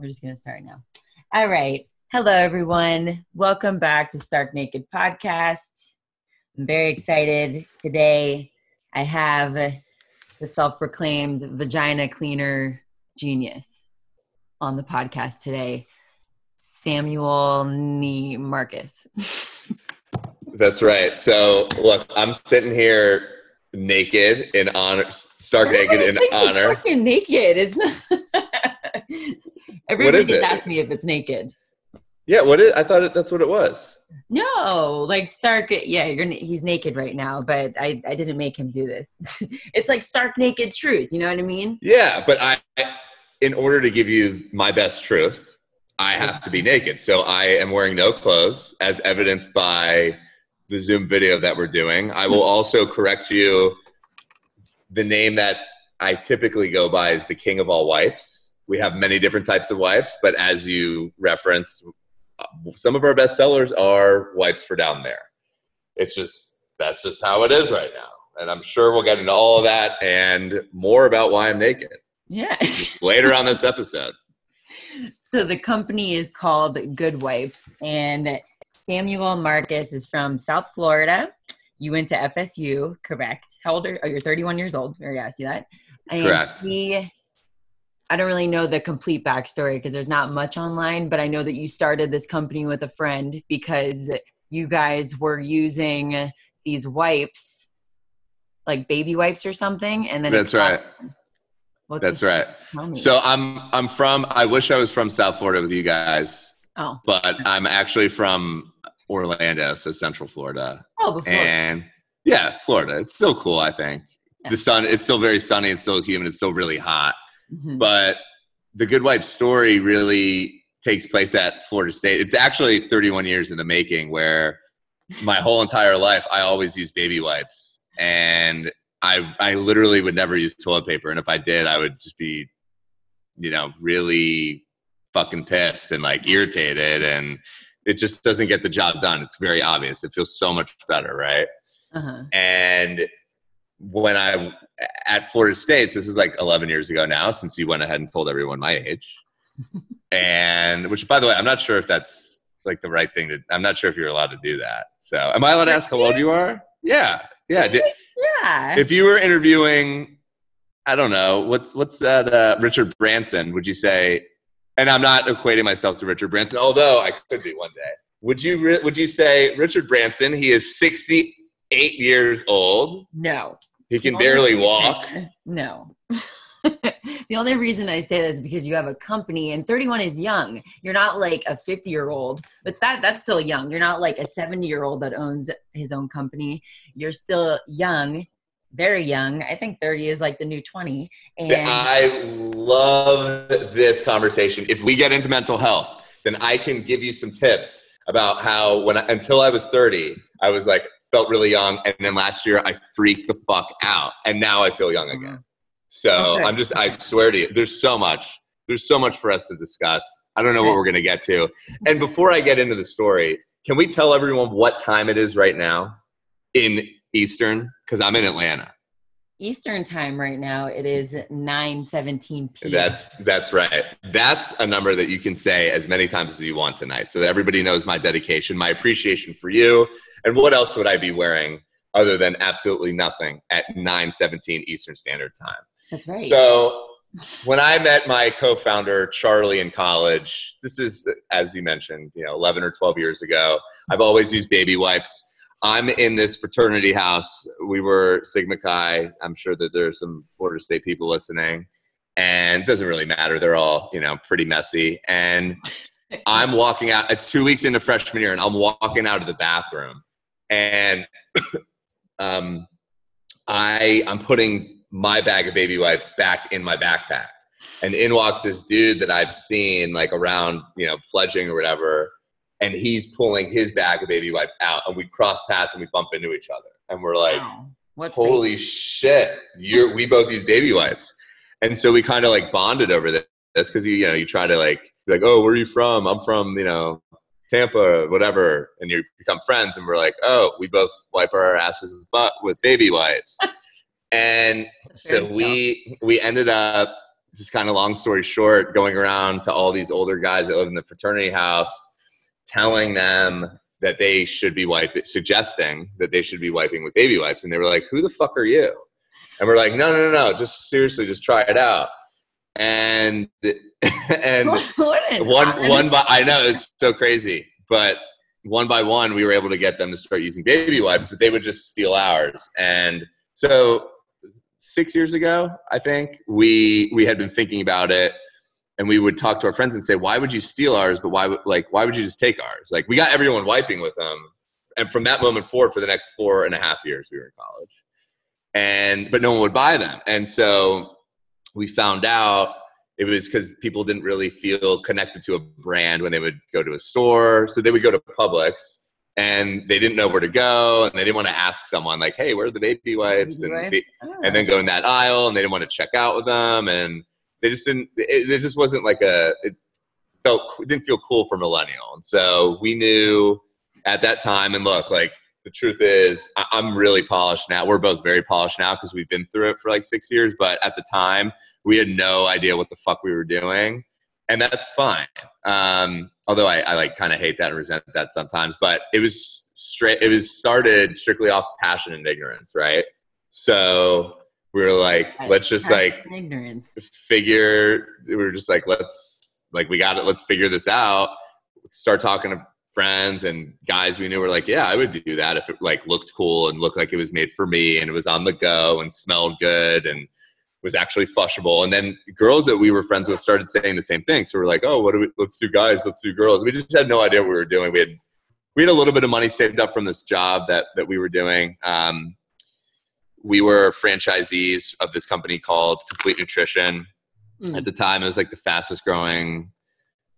We're just going to start now. All right. Hello, everyone. Welcome back to Stark Naked Podcast. I'm very excited today. I have the self proclaimed vagina cleaner genius on the podcast today, Samuel Nee Marcus. That's right. So, look, I'm sitting here naked in honor, stark naked in honor. Fucking naked. It's not. Everybody just asks me if it's naked. Yeah, what is? I thought it, that's what it was. No, like Stark. Yeah, you're he's naked right now, but I I didn't make him do this. it's like stark naked truth. You know what I mean? Yeah, but I, in order to give you my best truth, I have to be naked. So I am wearing no clothes, as evidenced by the Zoom video that we're doing. I will also correct you. The name that I typically go by is the King of All Wipes we have many different types of wipes, but as you referenced, uh, some of our best sellers are wipes for down there. It's just that's just how it is right now. And I'm sure we'll get into all of that and more about why I'm naked. Yeah. later on this episode. So the company is called Good Wipes and Samuel Marcus is from South Florida. You went to FSU, correct? How old are oh, you're 31 years old. Very asked you that. And correct. He I don't really know the complete backstory because there's not much online, but I know that you started this company with a friend because you guys were using these wipes, like baby wipes or something, and then that's right. What's that's right. So I'm I'm from. I wish I was from South Florida with you guys. Oh, but I'm actually from Orlando, so Central Florida. Oh, before. And yeah, Florida. It's still cool. I think yeah. the sun. It's still very sunny. It's still humid. It's still really hot. Mm-hmm. But the Good Wipes story really takes place at Florida State. It's actually 31 years in the making where my whole entire life I always use baby wipes and I I literally would never use toilet paper and if I did I would just be you know really fucking pissed and like irritated and it just doesn't get the job done. It's very obvious. It feels so much better, right? Uh-huh. And when I at Florida State, so this is like 11 years ago now, since you went ahead and told everyone my age, and which, by the way, I'm not sure if that's like the right thing to. I'm not sure if you're allowed to do that. So, am I allowed to ask how old you are? Yeah, yeah, yeah. If you were interviewing, I don't know what's what's that uh, Richard Branson? Would you say? And I'm not equating myself to Richard Branson, although I could be one day. Would you would you say Richard Branson? He is 68 years old. No. He can barely walk. No. the only reason I say that is because you have a company and 31 is young. You're not like a 50 year old. But that that's still young. You're not like a 70 year old that owns his own company. You're still young, very young. I think 30 is like the new 20. And I love this conversation. If we get into mental health, then I can give you some tips about how when I, until I was 30, I was like, felt really young, and then last year I freaked the fuck out, and now I feel young mm-hmm. again. So okay. I'm just, I swear to you, there's so much, there's so much for us to discuss. I don't know what we're gonna get to. And before I get into the story, can we tell everyone what time it is right now in Eastern? Because I'm in Atlanta. Eastern time right now, it is 9 17 p.m. That's that's right. That's a number that you can say as many times as you want tonight. So everybody knows my dedication, my appreciation for you, and what else would I be wearing other than absolutely nothing at 9:17 Eastern Standard Time? That's right. So when I met my co-founder Charlie in college, this is as you mentioned, you know, 11 or 12 years ago. I've always used baby wipes. I'm in this fraternity house. We were Sigma Chi. I'm sure that there's some Florida State people listening, and it doesn't really matter. They're all you know pretty messy. And I'm walking out. It's two weeks into freshman year, and I'm walking out of the bathroom, and um, I I'm putting my bag of baby wipes back in my backpack, and in walks this dude that I've seen like around you know pledging or whatever, and he's pulling his bag of baby wipes out, and we cross paths and we bump into each other, and we're like, wow. holy shit, you're we both use baby wipes, and so we kind of like bonded over this because you you know you try to like like oh where are you from? I'm from you know Tampa, whatever, and you become friends, and we're like, oh, we both wipe our asses with butt with baby wipes, and so we we ended up just kind of long story short, going around to all these older guys that live in the fraternity house, telling them that they should be wiping, suggesting that they should be wiping with baby wipes. And they were like, who the fuck are you? And we're like, no, no, no, no, just seriously, just try it out. And, and one, one by, I know it's so crazy, but one by one, we were able to get them to start using baby wipes, but they would just steal ours. And so six years ago, I think we, we had been thinking about it and we would talk to our friends and say, "Why would you steal ours? But why like why would you just take ours? Like we got everyone wiping with them." And from that moment forward, for the next four and a half years, we were in college, and but no one would buy them, and so we found out it was because people didn't really feel connected to a brand when they would go to a store, so they would go to Publix. And they didn't know where to go, and they didn't want to ask someone like, "Hey, where are the baby wipes?" And, they- and then go in that aisle, and they didn't want to check out with them, and they just didn't it, it just wasn't like a it felt didn't feel cool for millennial. And so we knew at that time and look like the truth is I, i'm really polished now. We're both very polished now because we've been through it for like six years. But at the time we had no idea what the fuck we were doing. And that's fine. Um, although i, I like kind of hate that and resent that sometimes. But it was straight it was started strictly off passion and ignorance right? So we were like let's just like ignorance. figure we were just like let's like we got it let's figure this out. Start talking to friends and guys we knew were like yeah i would do that if it like looked cool and looked like it was made for me and it was on the go and smelled good and was actually flushable. And then girls that we were friends with started saying the same thing. So we're like oh what do we let's do guys let's do girls. We just had no idea what we were doing. We had we had a little bit of money saved up from this job that that we were doing. Um, we were franchisees of this company called complete nutrition. Mm. at the time it was like the fastest growing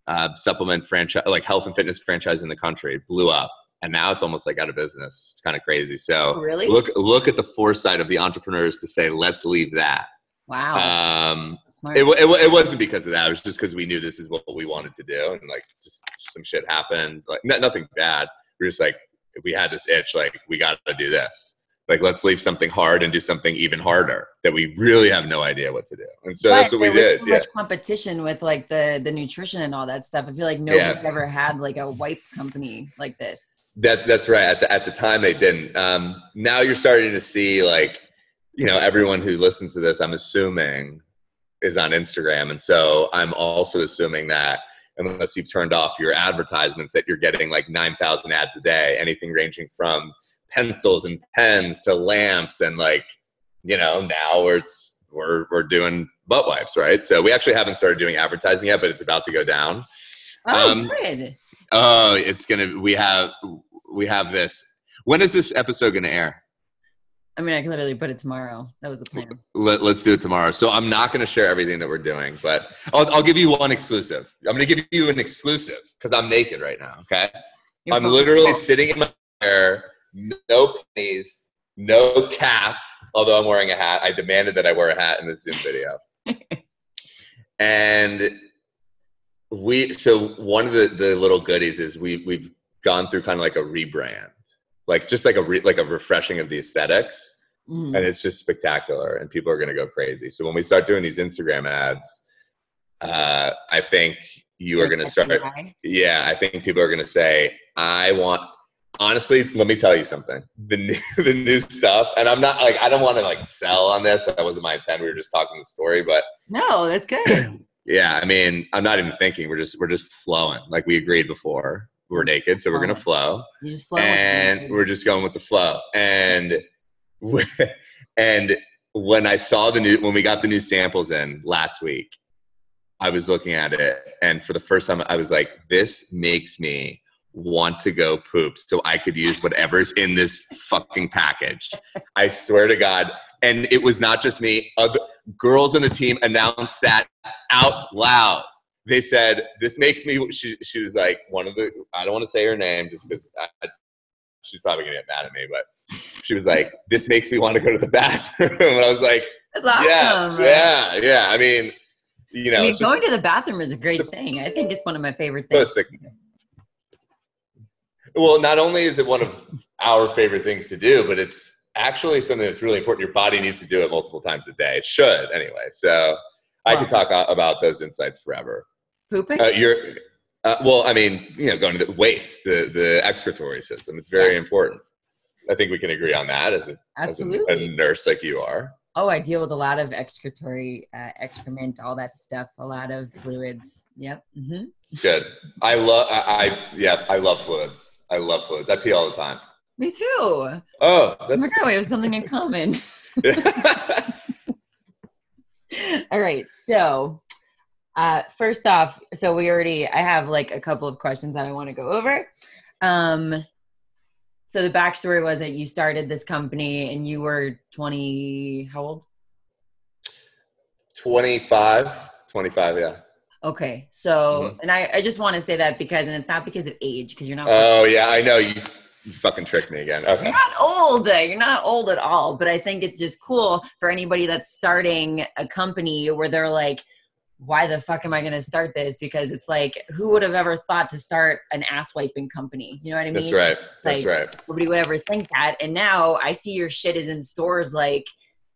uh, supplement franchise like health and fitness franchise in the country. It blew up. And now it's almost like out of business. It's kind of crazy. So really? look look at the foresight of the entrepreneurs to say let's leave that. Wow. um, Smart. it, it, it wasn't because of that. It was just because we knew this is what we wanted to do. And like just some shit happened. Like no- nothing bad. We are just like we had this itch like we got to do this like let's leave something hard and do something even harder that we really have no idea what to do and so that's But what we did So yeah much competition with like the the nutrition and all that stuff. I feel like nobody's Yeah. ever had like a wipe company like this. That that's right. At the at the time they didn't. Um, now you're starting to see like, you know, everyone who listens to this, I'm assuming, is on Instagram, and so I'm also assuming that unless you've turned off your advertisements, that you're getting like nine thousand ads a day, anything ranging from pencils and pens to lamps, and like, you know, now it's we're we're doing butt wipes, right? So we actually haven't started doing advertising yet, but it's about to go down. Oh, Um, good. Oh, it's gonna. We have we have this. When is this episode gonna air? I mean, I can literally put it tomorrow. That was the plan. Let, us do it tomorrow. So I'm not gonna share everything that we're doing, but I'll, I'll give you one exclusive. I'm gonna give you an exclusive because I'm naked right now. Okay, You're I'm fine. literally sitting in my chair, no pennies, no cap. Although I'm wearing a hat, I demanded that I wear a hat in the Zoom video. and we so one of the the little goodies is we we've gone through kind of like a rebrand like just like a re, like a refreshing of the aesthetics Mhm. and it's just spectacular and people are going to go crazy so when we start doing these instagram ads uh i think you are going to start yeah i think people are going to say i want honestly let me tell you something the new the new stuff and i'm not like i don't want to like sell on this that wasn't my intent we were just talking the story but No, that's good. yeah, I mean, I'm not even thinking. We're just we're just flowing. Like we agreed before. We're naked, so we're gonna flow, You just flow and we're just going with the flow. And and when I saw the new when we got the new samples in last week, I was looking at it, and for the first time, I was like, "This makes me want to go poop, so I could use whatever's in this fucking package." I swear to God. And it was not just me. Other girls on the team announced that out loud. They said, "This makes me." She, she was like one of the. I don't want to say her name just because she's probably gonna get mad at me. But she was like, "This makes me want to go to the bathroom." and I was like, That's awesome. "Yes, yeah, yeah." I mean, you know, I mean, it's just going to the bathroom is a great thing. I think it's one of my favorite things. Well, not only is it one of our favorite things to do, but it's actually something that's really important. Your body needs to do it multiple times a day. It should anyway. So I could talk about those insights forever. Pooping? Uh, you're, uh, well, I mean, you know, going to the waste, the, the excretory system, it's very yeah. important. I think we can agree on that as a, Absolutely. as a, a nurse like you are. Oh, I deal with a lot of excretory uh, excrement, all that stuff, a lot of fluids. Yep. Mm-hmm. Good. I love. I, I yeah. I love fluids. I love fluids. I pee all the time. Me too. Oh, that's... oh my god, we have something in common. all right. So, uh, first off, so we already. I have like a couple of questions that I want to go over. Um, so the backstory was that you started this company and you were 20 how old 25 25 yeah okay so mm-hmm. and I, I just want to say that because and it's not because of age because you're not oh yeah i know you you fucking tricked me again okay you're not old you're not old at all but i think it's just cool for anybody that's starting a company where they're like why the fuck am I going to start this? Because it's like, who would have ever thought to start an ass wiping company? You know what I mean? That's right. That's right. Nobody would ever think that. And now I see your shit is in stores like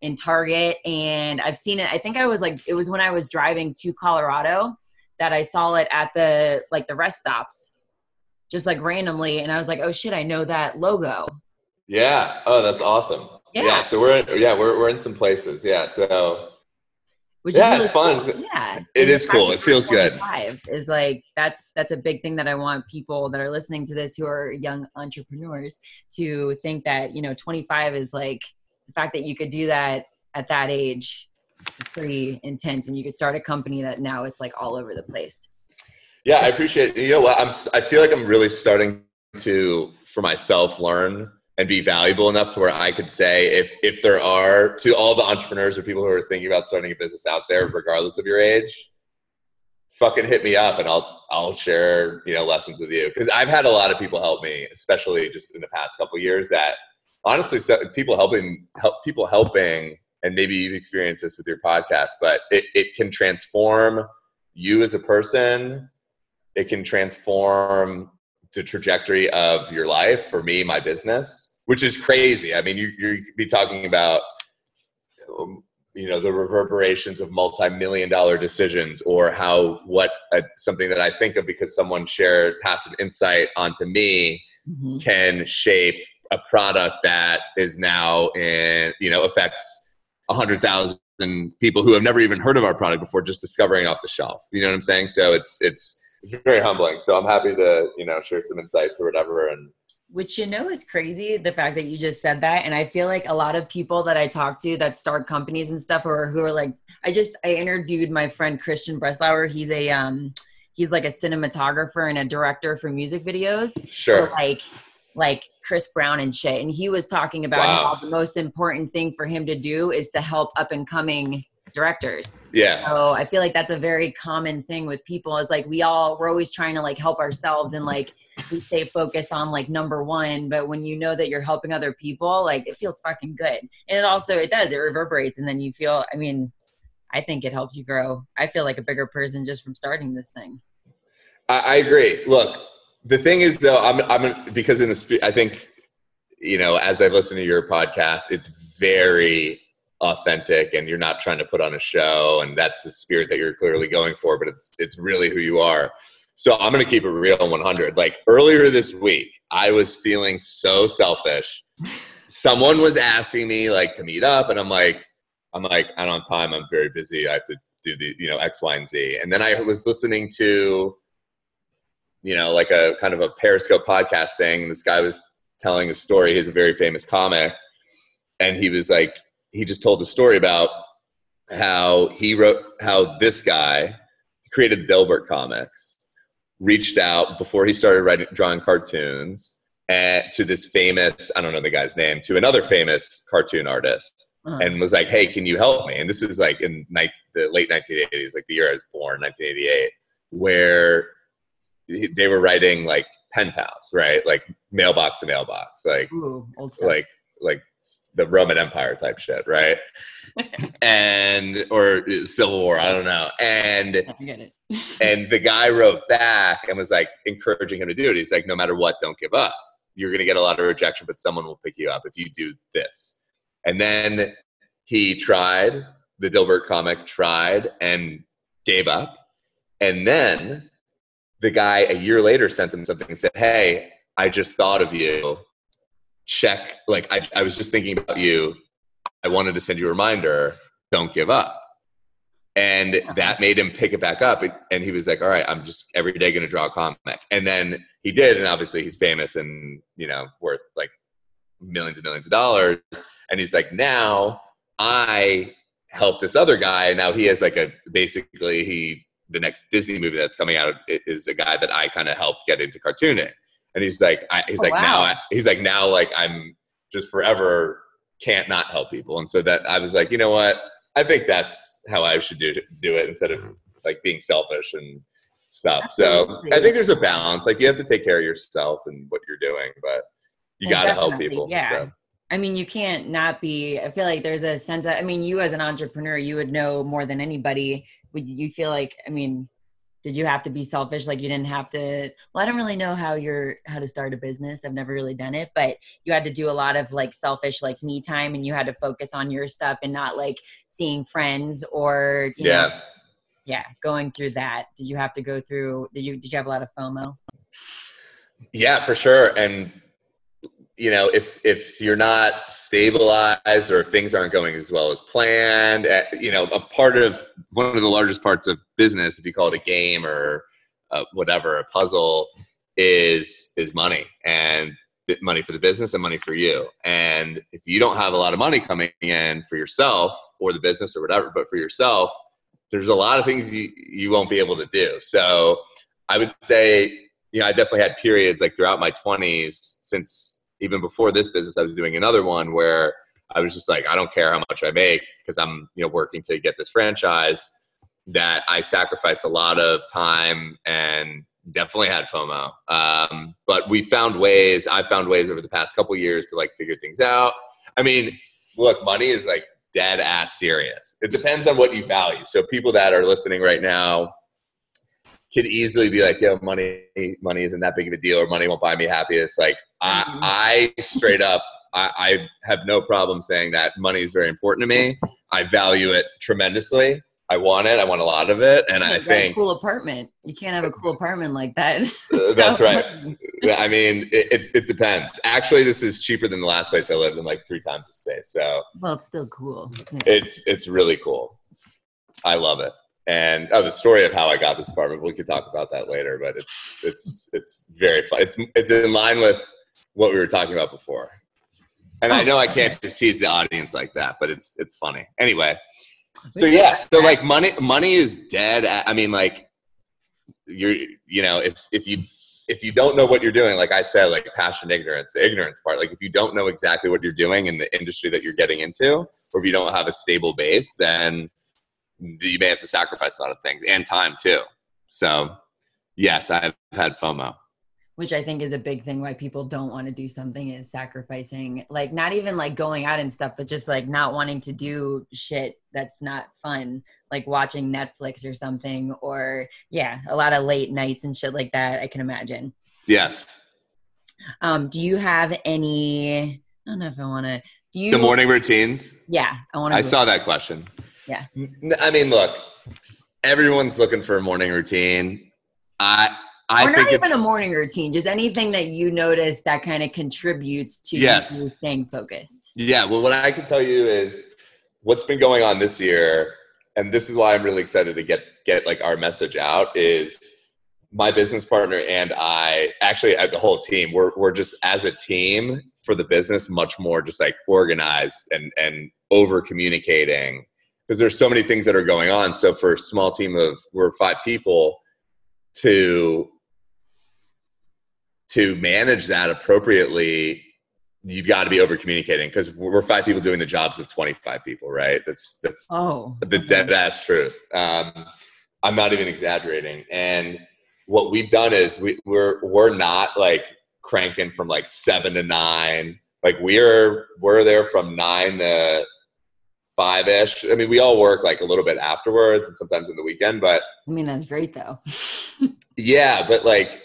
in Target, and I've seen it. I think I was like, it was when I was driving to Colorado that I saw it at the like the rest stops, just like randomly, and I was like, oh shit, I know that logo. Yeah. Oh, that's awesome. Yeah. yeah so we're in, yeah we're we're in some places. Yeah. So which yeah, really it's fun. Cool. Yeah, it is cool. It feels good. Is like that's that's a big thing that I want people that are listening to this who are young entrepreneurs to think that you know 25 is like the fact that you could do that at that age pretty intense and you could start a company that now it's like all over the place yeah i appreciate it. you know what i'm i feel like i'm really starting to for myself learn and be valuable enough to where I could say if if there are to all the entrepreneurs or people who are thinking about starting a business out there, regardless of your age, fucking hit me up and I'll I'll share you know lessons with you because I've had a lot of people help me, especially just in the past couple years. That honestly, people helping help people helping, and maybe you've experienced this with your podcast, but it, it can transform you as a person. It can transform the trajectory of your life for me my business which is crazy i mean you, you be talking about um, you know the reverberations of multi-million dollar decisions or how what a, something that i think of because someone shared passive insight onto me mm-hmm. can shape a product that is now in you know affects a hundred thousand people who have never even heard of our product before just discovering it off the shelf you know what i'm saying so it's it's it's very humbling. So I'm happy to, you know, share some insights or whatever. And which you know is crazy, the fact that you just said that. And I feel like a lot of people that I talk to that start companies and stuff or who are like I just I interviewed my friend Christian Breslauer. He's a um he's like a cinematographer and a director for music videos. Sure. For like like Chris Brown and shit. And he was talking about wow. how the most important thing for him to do is to help up and coming directors. Yeah. So I feel like that's a very common thing with people is like we all we're always trying to like help ourselves and like we stay focused on like number one, but when you know that you're helping other people, like it feels fucking good. And it also it does, it reverberates and then you feel I mean, I think it helps you grow. I feel like a bigger person just from starting this thing. I, I agree. Look, the thing is though, I'm I'm because in the I think you know, as I've listened to your podcast, it's very authentic and you're not trying to put on a show and that's the spirit that you're clearly going for but it's it's really who you are. So i'm going to keep it real 100 like earlier this week i was feeling so selfish. Someone was asking me like to meet up and i'm like i'm like i don't have time. I'm very busy. I have to do the you know x y and z. And then i was listening to you know like a kind of a periscope podcast thing this guy was telling a story he's a very famous comic and he was like he just told a story about how he wrote how this guy created Dilbert Comics, reached out before he started writing drawing cartoons and to this famous I don't know the guy's name to another famous cartoon artist uh-huh. and was like, "Hey, can you help me?" And this is like in ni- the late 1980s, like the year I was born, 1988, where they were writing like pen pals, right? Like mailbox to mailbox, like Ooh, like like the Roman Empire type shit, right? and or uh, Civil War, I don't know. And and the guy wrote back and was like encouraging him to do it. He's like, no matter what, don't give up. You're gonna get a lot of rejection, but someone will pick you up if you do this. And then he tried the Dilbert comic tried and gave up. And then the guy a year later sent him something and said, Hey, I just thought of you. Check, like, I, I was just thinking about you. I wanted to send you a reminder. Don't give up. And that made him pick it back up. And he was like, All right, I'm just every day going to draw a comic. And then he did. And obviously, he's famous and, you know, worth like millions and millions of dollars. And he's like, Now I help this other guy. Now he has like a basically, he the next Disney movie that's coming out is a guy that I kind of helped get into cartooning. And he's like, I, he's oh, like wow. now, I, he's like now, like I'm just forever can't not help people. And so that I was like, you know what? I think that's how I should do do it instead of like being selfish and stuff. Absolutely. So I think there's a balance. Like you have to take care of yourself and what you're doing, but you oh, got to help people. Yeah. So. I mean, you can't not be. I feel like there's a sense of. I mean, you as an entrepreneur, you would know more than anybody. Would you feel like i mean did you have to be selfish? Like you didn't have to well i don't really know how you're how to start a business. I've never really done it but you had to do a lot of like selfish like me time and you had to focus on your stuff and not like seeing friends or you yeah. Know, yeah going through that. Did you have to go through did you did you have a lot of fomo? Yeah for sure. And you know if if you're not stabilized or if things aren't going as well as planned eh, you know a part of one of the largest parts of business if you call it a game or uh, whatever a puzzle is is money and money for the business and money for you. And if you don't have a lot of money coming in for yourself or the business or whatever but for yourself there's a lot of things you, you won't be able to do. So i would say you know i definitely had periods like throughout my 20s since even before this business, I was doing another one where I was just like, I don't care how much I make because I'm, you know, working to get this franchise. That I sacrificed a lot of time and definitely had FOMO. Um, but we found ways. I found ways over the past couple years to like figure things out. I mean, look, money is like dead ass serious. It depends on what you value. So people that are listening right now could easily be like, yo, money, money isn't that big of a deal, or money won't buy me happiness. Like, mm-hmm. I, I straight up, I, I have no problem saying that money is very important to me. I value it tremendously. I want it. I want a lot of it, and I think cool apartment. You can't have a cool apartment like that. Uh, that's right. I mean, it, it, it, depends. Actually, this is cheaper than the last place I lived in like three times a stay. So well, it's still cool. Yeah. It's it's really cool. I love it and oh, the story of how I got this apartment. We could talk about that later, but it's it's it's very fun. It's it's in line with what we were talking about before. And I oh, know I can't just tease the audience like that, but it's it's funny. Anyway, so yeah, so like money money is dead. I mean, like you're you know if if you if you don't know what you're doing, like I said, like passion, ignorance, the ignorance part, like if you don't know exactly what you're doing in the industry that you're getting into, or if you don't have a stable base, then you may have to sacrifice a lot of things and time too. So, yes, I've had FOMO. Which I think is a big thing why people don't want to do something is sacrificing, like not even like going out and stuff, but just like not wanting to do shit that's not fun, like watching Netflix or something, or yeah, a lot of late nights and shit like that. I can imagine. Yes. Um, do you have any? I don't know if I want to. Do you the morning routines? Yeah, I want to. I saw that question. Yeah. I mean, look, everyone's looking for a morning routine. I I or not even a morning routine, just anything that you notice that kind of contributes to yes. you staying focused. Yeah. Well, what I can tell you is what's been going on this year, and this is why I'm really excited to get get like our message out is my business partner and I actually uh, the whole team we're we're just as a team for the business much more just like organized and and over communicating because there's so many things that are going on. So for a small team of we're five people to to manage that appropriately, you've got to be over communicating because we're five people doing the jobs of 25 people, right? That's that's oh the dead that's truth. Um, I'm not even exaggerating. And what we've done is we, we're we're not like cranking from like seven to nine. Like we're we're there from nine to five ish. I mean, we all work like a little bit afterwards and sometimes in the weekend, but I mean, that's great though. yeah, but like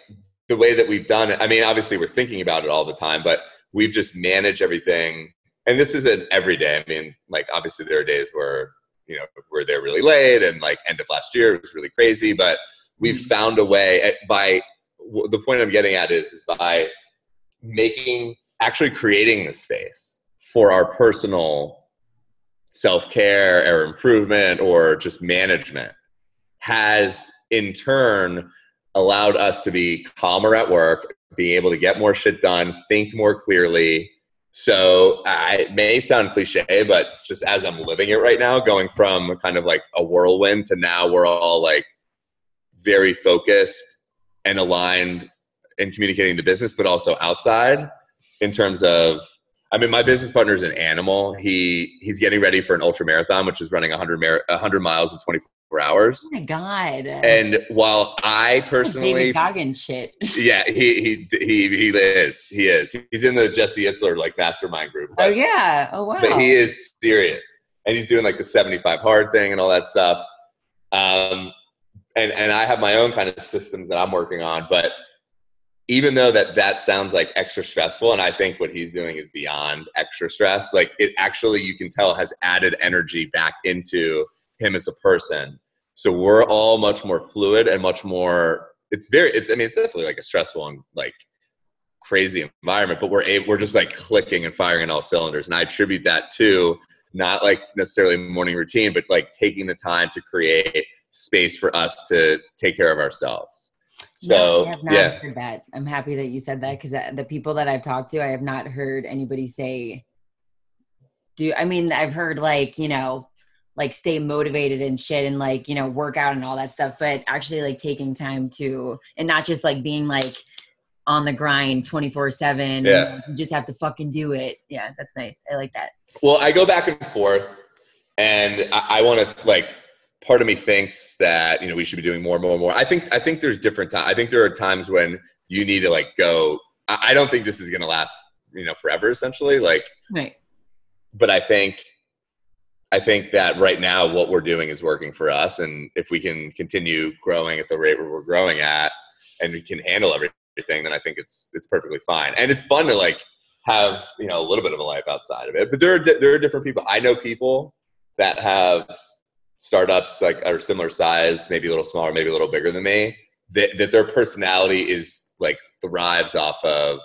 the way that we've done it, I mean, obviously we're thinking about it all the time, but we've just managed everything. And this isn't every day. I mean, like obviously there are days where you know we're there really late and like end of last year it was really crazy but we've mm-hmm. found a way at, by the point i'm getting at is is by making actually creating the space for our personal self-care or improvement or just management has in turn allowed us to be calmer at work being able to get more shit done think more clearly so I, it may sound cliche, but just as I'm living it right now, going from kind of like a whirlwind to now we're all like very focused and aligned in communicating the business, but also outside in terms of. I mean, my business partner is an animal. He he's getting ready for an ultra marathon, which is running 100 mar- 100 miles in 24 hours. Oh my god! And while I personally, David shit. yeah, he he he he is he is he's in the Jesse Itzler like mastermind group. But, oh yeah! Oh wow! But he is serious, and he's doing like the seventy five hard thing and all that stuff. Um, and and I have my own kind of systems that I'm working on, but even though that that sounds like extra stressful and i think what he's doing is beyond extra stress like it actually you can tell has added energy back into him as a person. So we're all much more fluid and much more. It's very. It's. I mean, it's definitely like a stressful and like crazy environment, but we're able, we're just like clicking and firing on all cylinders. And I attribute that to not like necessarily morning routine, but like taking the time to create space for us to take care of ourselves. So I have not yeah. heard that. I'm happy that you said that because uh, the people that I've talked to, I have not heard anybody say. Do I mean I've heard like you know like stay motivated and shit and like you know work out and all that stuff but actually like taking time to and not just like being like on the grind 24 7 yeah you just have to fucking do it yeah that's nice i like that well i go back and forth and i, I want to like part of me thinks that you know we should be doing more and more and more i think i think there's different times i think there are times when you need to like go I, I don't think this is going to last you know forever essentially like right but i think I think that right now what we're doing is working for us, and if we can continue growing at the rate where we're growing at, and we can handle everything, then I think it's it's perfectly fine. And it's fun to like have you know a little bit of a life outside of it. But there are there are different people. I know people that have startups like are similar size, maybe a little smaller, maybe a little bigger than me. That that their personality is like thrives off of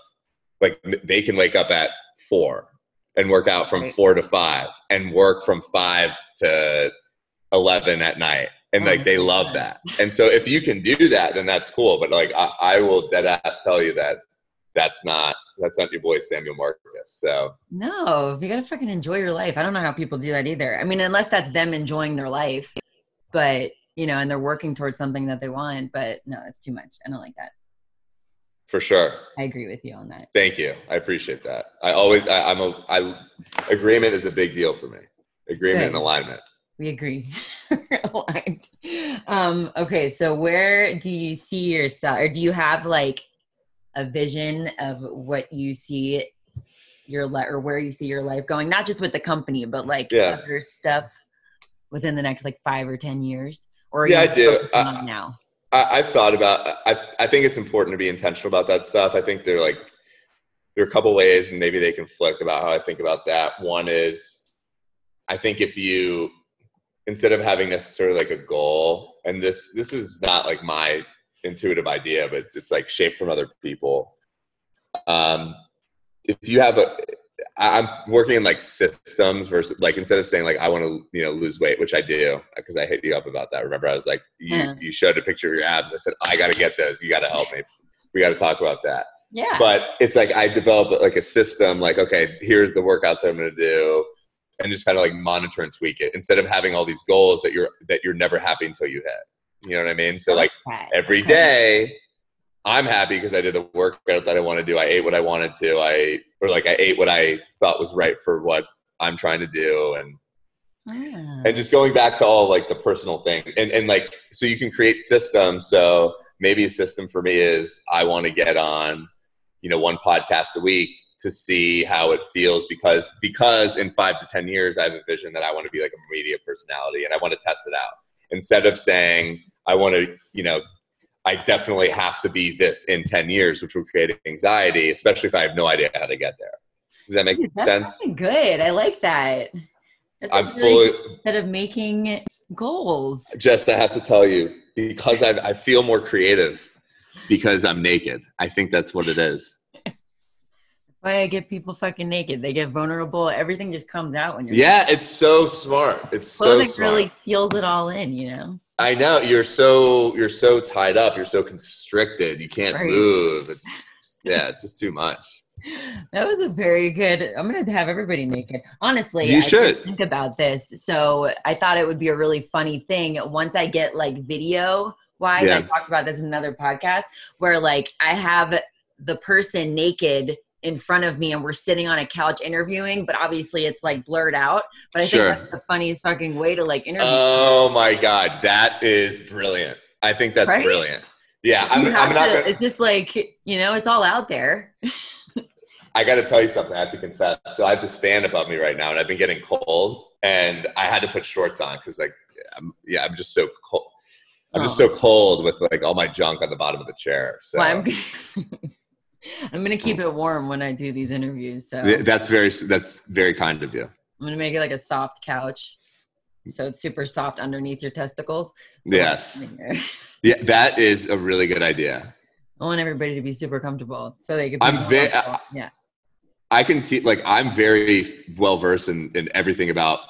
like they can wake up at four and work out from four to five and work from five to 11 at night. And like they love that. And so if you can do that, then that's cool. But like I, I will dead ass tell you that that's not that's not your boy Samuel Marcus. So no, you gotta fucking enjoy your life. I don't know how people do that either. I mean, unless that's them enjoying their life, but you know, and they're working towards something that they want. But no, it's too much. I don't like that. For sure. I agree with you on that. Thank you. I appreciate that. I always, I, am a, I, agreement is a big deal for me. Agreement Good. and alignment. We agree. Aligned. Um, okay. So where do you see yourself or do you have like a vision of what you see your life or where you see your life going? Not just with the company, but like yeah. other stuff within the next like five or 10 years? Or yeah, I do. Uh, now? I, have thought about. I I think it's important to be intentional about that stuff. I think they're like there are a couple ways, and maybe they conflict about how I think about that. One is, I think if you instead of having necessarily like a goal, and this this is not like my intuitive idea, but it's like shaped from other people. Um, if you have a I'm working in like systems versus like instead of saying like I want to you know lose weight, which I do because I hit you up about that. Remember, I was like you yeah. you showed a picture of your abs. I said I got to get those. You got to help me. We got to talk about that. Yeah. But it's like I develop like a system. Like okay, here's the workouts I'm going to do, and just kind of like monitor and tweak it instead of having all these goals that you're that you're never happy until you hit. You know what I mean? So like every day I'm happy because I did the workout that I want to do. I ate what I wanted to. I or like I ate what I thought was right for what I'm trying to do, and yeah. and mm. just going back to all like the personal thing, and and like so you can create systems. So maybe a system for me is I want to get on, you know, one podcast a week to see how it feels because because in five to ten years I have a vision that I want to be like a media personality and I want to test it out instead of saying I want to you know I definitely have to be this in 10 years, which will create anxiety, especially if I have no idea how to get there. Does that make Dude, sense? Good. I like that. That's I'm really fully Instead of making goals. just. I have to tell you because I I feel more creative because I'm naked. I think that's what it is. Why I get people fucking naked? They get vulnerable. Everything just comes out when you're. Yeah, it's so smart. It's so Clothing smart. really seals it all in, you know. I know you're so you're so tied up. You're so constricted. You can't Right. move. It's yeah. It's just too much. That was a very good. I'm gonna have everybody naked. Honestly, You I should. think about this, so I thought it would be a really funny thing once I get like video wise. Yeah. I talked about this in another podcast where like I have the person naked in front of me and we're sitting on a couch interviewing, but obviously it's like blurred out. But I Sure. think that's the funniest fucking way to like interview. Oh my god, that is brilliant. I think that's Right? brilliant. Yeah, I'm, I'm not. to- Gonna, It's just like you know, it's all out there. I got to tell you something. I have to confess. So I have this fan above me right now, and I've been getting cold, and I had to put shorts on because, like, I'm, yeah, I'm just so cold. I'm just oh. so cold with like all my junk on the bottom of the chair. So Well, I'm, gonna keep it warm when I do these interviews. So that's very that's very kind of you. I'm gonna make it like a soft couch, so it's super soft underneath your testicles. So Yes. Yeah, that is a really good idea. I want everybody to be super comfortable, so they can. I'm more ve- uh, yeah. I can te- like I'm very well versed in, in everything about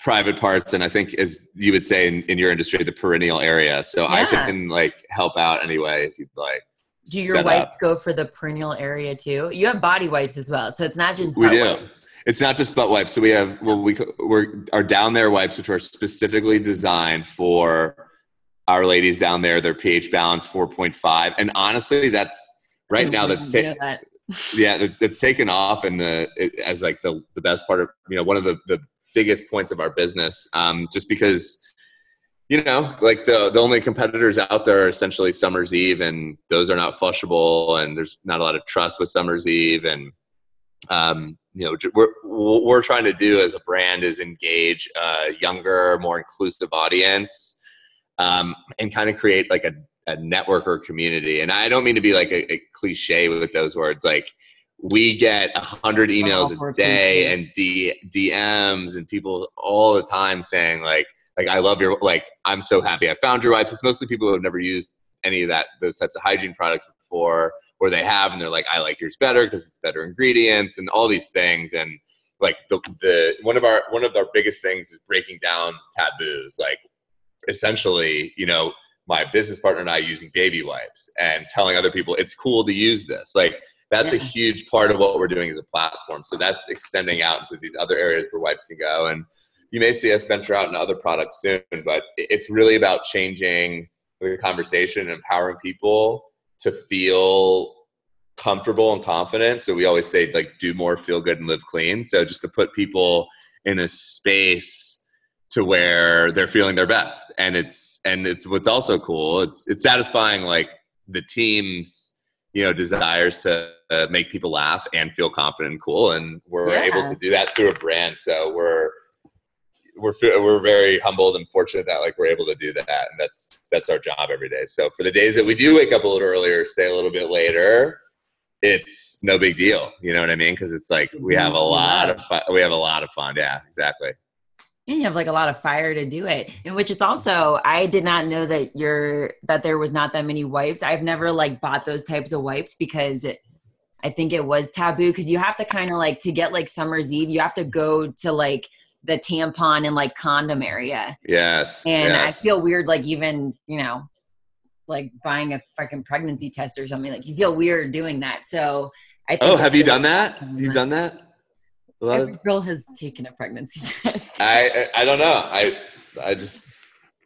private parts, and I think as you would say in, in your industry, the perennial area. So I can like help out anyway if you'd like. Do your wipes up. go for the perennial area too? You have body wipes as well, so it's not just. We do. wipes. It's not just butt wipes. So we have well, we we're our down there wipes, which are specifically designed for our ladies down there. Their pH balance 4.5, and honestly, that's right now that's ta- that. yeah, it's, it's taken off and the it, as like the the best part of you know one of the the biggest points of our business. Um, just because you know like the the only competitors out there are essentially Summer's Eve, and those are not flushable, and there's not a lot of trust with Summer's Eve, and um, you know we're what we're trying to do as a brand is engage a younger, more inclusive audience, um, and kind of create like a a network or community. And I don't mean to be like a, a cliche with those words. Like we get a hundred emails a day and D, DMs and people all the time saying like, like I love your like I'm so happy I found your wipes. It's mostly people who have never used any of that those types of hygiene products before, or they have and they're like I like yours better because it's better ingredients and all these things. And like the the one of our one of our biggest things is breaking down taboos. Like essentially, you know, my business partner and I using baby wipes and telling other people it's cool to use this. Like that's a huge part of what we're doing as a platform. So that's extending out into these other areas where wipes can go. And you may see us venture out into other products soon, but it's really about changing the conversation and empowering people to feel comfortable and confident. So we always say like do more, feel good, and live clean. So just to put people in a space to where they're feeling their best and it's and it's what's also cool it's it's satisfying like the team's you know desires to uh, make people laugh and feel confident and cool and we're Yeah. able to do that through a brand so we're we're we're very humbled and fortunate that like we're able to do that and that's that's our job every day. So for the days that we do wake up a little earlier stay a little bit later it's no big deal. You know what i mean? Because it's like we have a mm-hmm. lot of fun we have a lot of fun. Yeah exactly. And you have like a lot of fire to do it. And which is also, I did not know that you're that there was not that many wipes. I've never like bought those types of wipes because it, I think it was taboo because you have to kind of like to get like summer's eve, you have to go to like the tampon and like condom area. yes And I feel weird like even, you know, like buying a fucking pregnancy test or something. Like you feel weird doing that. So I oh, think Oh, have you done that? You've done that? Every girl has taken a pregnancy test. I I don't know. I I just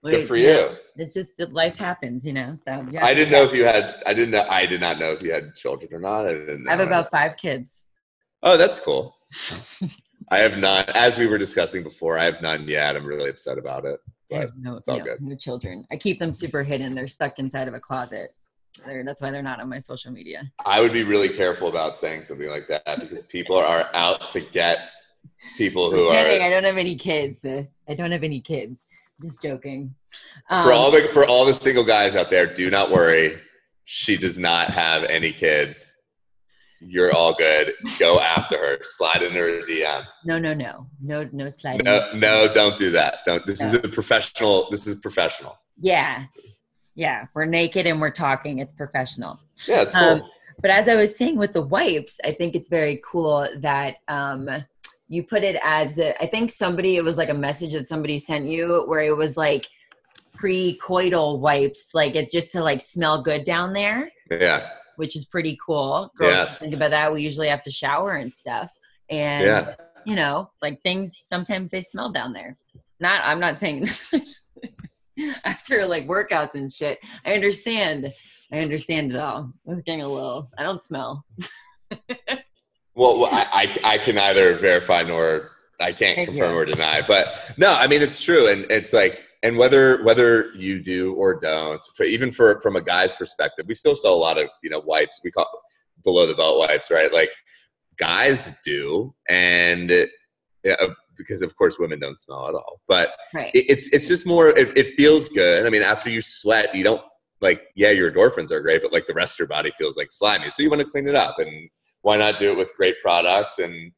good for you. It just life happens, you know. So yeah, I didn't know if you had. I didn't know. I did not know if you had children or not. I didn't know. I have about five kids. Oh, that's cool. I have not, As we were discussing before, I have none yet. I'm really upset about it. But no, all no, good. no children. I keep them super hidden. They're stuck inside of a closet. They're, that's why they're not on my social media. I would be really careful about saying something like that because people are out to get people who are I don't have any kids. I don't have any kids. Just joking. Um, for all the for all the single guys out there. Do not worry. She does not have any kids. You're all good. Go after her. Slide into her DMs. No, no, no, no, no sliding. No, no, don't do that. Don't. This is a professional. This is professional. Yeah, yeah. We're naked and we're talking. It's professional. Yeah, it's cool. Um, But as I was saying with the wipes, I think it's very cool that um, you put it as a, I think somebody it was like a message that somebody sent you where it was like pre-coital wipes, like it's just to like smell good down there, yeah, which is pretty cool. Girls Yes. think about that. We usually have to shower and stuff, and yeah. you know, like things sometimes they smell down there. Not, I'm not saying after like workouts and shit. I understand. I understand it all. I was getting a little. I don't smell. Well, well, I, I, I can neither verify nor I can't Thank confirm you. or deny. But no, I mean it's true, and it's like, and whether whether you do or don't, for, even for from a guy's perspective, we still sell a lot of you know wipes. We call below the belt wipes, right? Like guys do, and yeah, because of course women don't smell at all. But Right. it, it's it's just more. It, it feels good. I mean, after you sweat, you don't like. Yeah, your endorphins are great, but like the rest of your body feels like slimy. So you want to clean it up, and why not do it with great products? And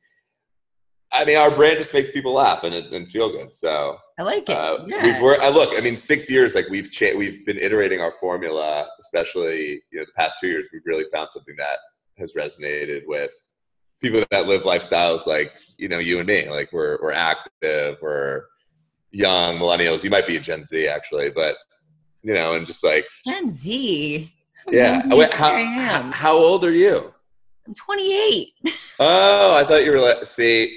I mean, our brand just makes people laugh and, and feel good. So I like it. uh, yeah. we've worked. I look. I mean, six years. Like we've cha- we've been iterating our formula, especially you know the past two years. We've really found something that has resonated with people that live lifestyles like you know you and me. Like we're we're active, we're young millennials. You might be a Gen Z actually, but you know, and just like Gen Z. yeah. Wait, how, am. how old are you? I'm 28. Oh, I thought you were. Like, see,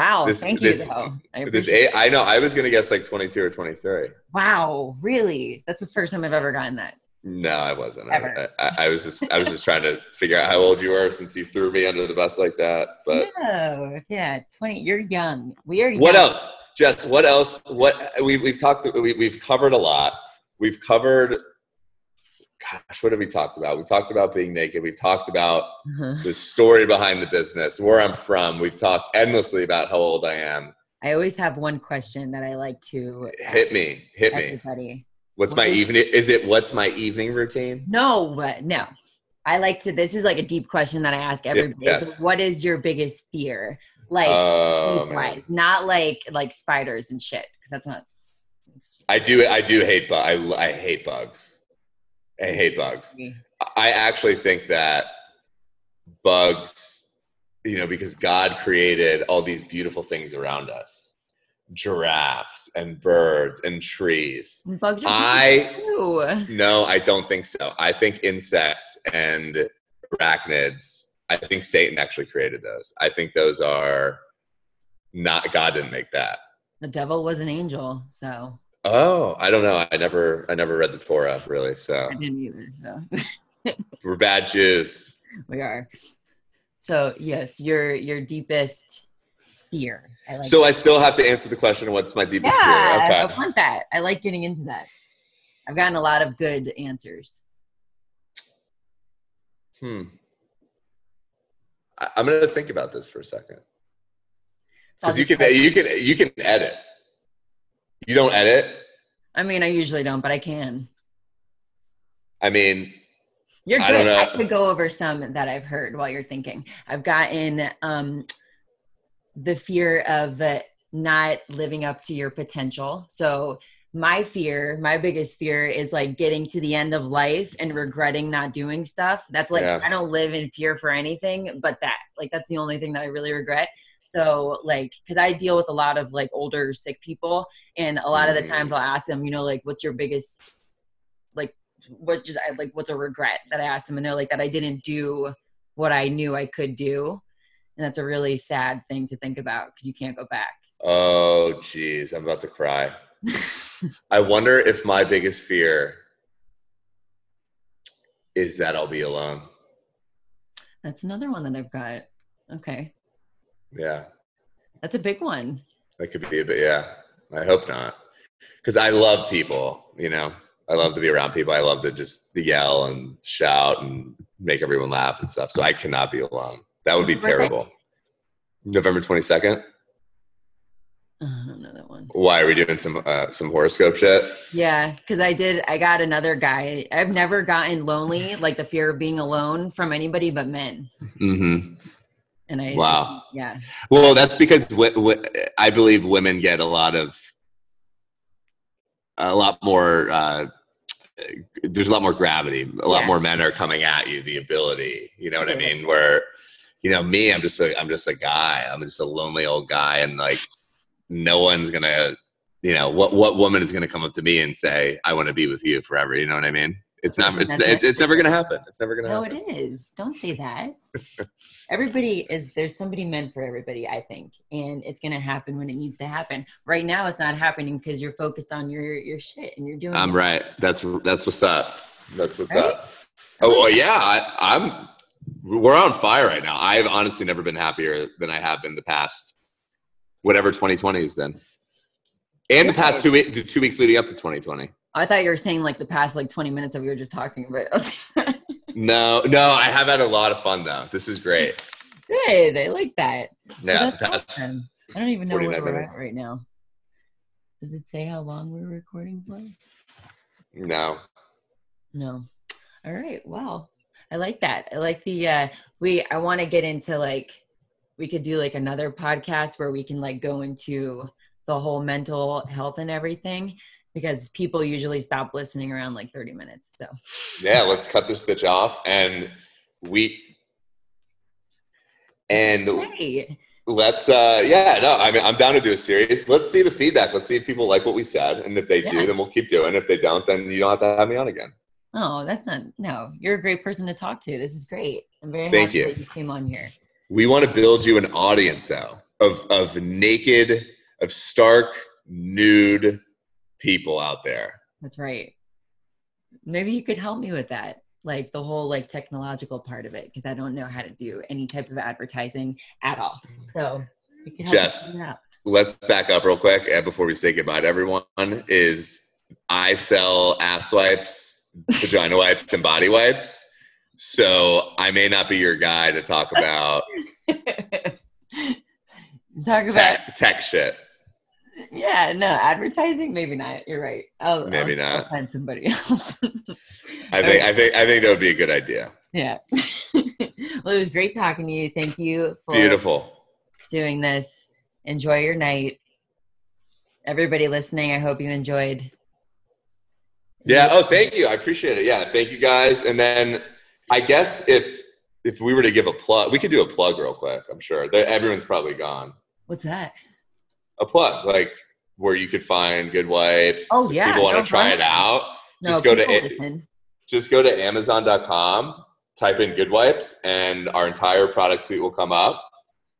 Wow. This- thank this- you, though. I this eight, I know. I was gonna guess like twenty-two or twenty-three. Wow. Really? That's the first time I've ever gotten that. No, I wasn't. I. I, I was just I was just trying to figure out how old you were since you threw me under the bus like that. But no. Yeah. 20. You're young. We are what else, Jess? What else? What we we've talked. We, we've covered a lot. We've covered. Gosh, what have we talked about? We talked about being naked. We've talked about Uh-huh. the story behind the business, where I'm from. We've talked endlessly about how old I am. I always have one question that I like to Hit me, hit me. everybody. What's my is- evening? Is it what's my evening routine? No, but no. I like to. This is like a deep question that I ask everybody. yes. What is your biggest fear? Like, Oh, food man. wise, not like like spiders and shit, because that's not. I do. I do hate. Bu- I I hate bugs. I hate bugs. I actually think that bugs, you know, because God created all these beautiful things around us giraffes and birds and trees. Bugs are I- too. No, I don't think so. I think insects and arachnids, I think Satan actually created those. I think those are not, God didn't make that. The devil was an angel, so Oh, I don't know. I never, I never read the Torah really. So I didn't either. So we're bad Jews. we are. So yes, your your deepest fear. I like. So I still have to answer the question: What's my deepest yeah, fear? I want that. I like getting into that. I've gotten a lot of good answers. Hmm. I, I'm gonna think about this for a second because you can, you can, you can edit. You don't edit. I mean, I usually don't, but I can. I mean, You're good. I don't know. I could go over some that I've heard while you're thinking. I've gotten um, the fear of uh, not living up to your potential. So my fear, my biggest fear is like getting to the end of life and regretting not doing stuff. That's like Yeah. I don't live in fear for anything but that. Like that's the only thing that I really regret. So like cuz I deal with a lot of like older sick people and a lot of the Mm. times I'll ask them, you know, like what's your biggest like what just I like what's a regret that I asked them and they're like that I didn't do what I knew I could do. And that's a really sad thing to think about because you can't go back. oh, geez, I'm about to cry. I wonder if my biggest fear is that I'll be alone. That's another one that I've got. Okay. Yeah, That's a big one. that could be a bit. Yeah, I hope not, because I love people. You know, I love to be around people. I love to just yell and shout and make everyone laugh and stuff. So I cannot be alone. That would be What's your birthday? terrible. November twenty second. I don't know that one. Why are we doing some uh, some horoscope shit? Yeah, because I did. I got another guy. I've never gotten lonely, like the fear of being alone, from anybody but men. Mm-hmm. And I Wow. yeah, Well, that's because w- w- I believe women get a lot of a lot more. Uh, there's a lot more gravity. A lot Yeah. more men are coming at you. The ability, you know what I mean? Where, you know, me, I'm just a, I'm just a guy. I'm just a lonely old guy, and like, no one's gonna, you know, what what woman is gonna come up to me and say, "I want to be with you forever"? You know what I mean? It's not. It's That's it, it's never gonna happen. It's never gonna no, happen. No, it is. Don't say that. everybody is. There's somebody meant for everybody. I think, and it's gonna happen when it needs to happen. Right now, it's not happening because you're focused on your your shit and you're doing. I'm it. right. That's that's what's up. That's what's Right? up. Oh well, yeah. I, I'm. We're on fire right now. I've honestly never been happier than I have been the past, whatever 2020 has been, and the past two weeks, two weeks leading up to 2020. I thought you were saying like the past like 20 minutes that we were just talking about. No, no, I have had a lot of fun though. This is great. Good. I like that. Yeah, past. awesome. I don't even know where we're minutes. at right now. Does it say how long we're recording for? No, No. All right. Well, I like that. I like the uh we I want to get into like we could do like another podcast where we can like go into the whole mental health and everything because people usually stop listening around like 30 minutes. So yeah. Let's cut this bitch off, and we and Great. let's uh yeah no i mean i'm down to do a series let's see the feedback let's see if people like what we said and if they Yeah. do then we'll keep doing if they don't then you don't have to have me on again Oh, that's not no. You're a great person to talk to. This is great. I'm very Thank happy you. that you came on here. we want to build you an audience though of of naked of stark nude people out there That's right. Maybe you could help me with that, like the whole like technological part of it, because I don't know how to do any type of advertising at all. So you can help me Jess. figure it out. let's back up real quick uh, before we say goodbye to everyone is i sell ass wipes vagina wipes and body wipes so i may not be your guy to talk about Talk about tech, tech shit yeah, no advertising. Maybe not. You're right. I'll, Maybe I'll, not. I'll find somebody else. i think i think i think that would be a good idea yeah. well, it was great talking to you. Thank you for beautiful doing this. Enjoy your night. Everybody listening, I hope you enjoyed. Yeah. Oh, thank you. I appreciate it. Yeah. Thank you guys. And then I guess if if we were to give a plug, we could do a plug real quick. I'm sure everyone's probably gone. What's that? A plug, like where you could find Good Wipes. Oh, If yeah, People want no to try it out. Just go to listen. Just go to Amazon.com, type in Good Wipes, and our entire product suite will come up.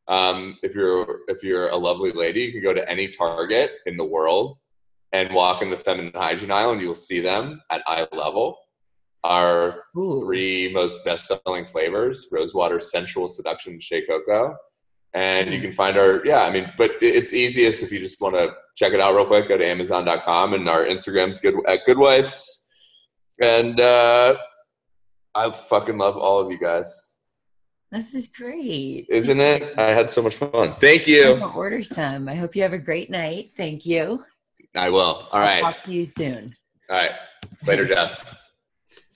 Um, if you're if you're a lovely lady, you can go to any Target in the world and walk in the feminine hygiene aisle, and you'll see them at eye level. Our Ooh. three most best-selling flavors: Rosewater, Sensual Seduction, Shea Cocoa. And you can find our yeah, I mean, but it's easiest if you just want to check it out real quick. Go to Amazon.com, and our Instagram's good at Good Wipes. And uh, I fucking love all of you guys, This is great. isn't it? I had so much fun. Thank I'm you. order some. I hope you have a great night. Thank you. I will. all right. I'll talk to you soon. All right. Later, Jess.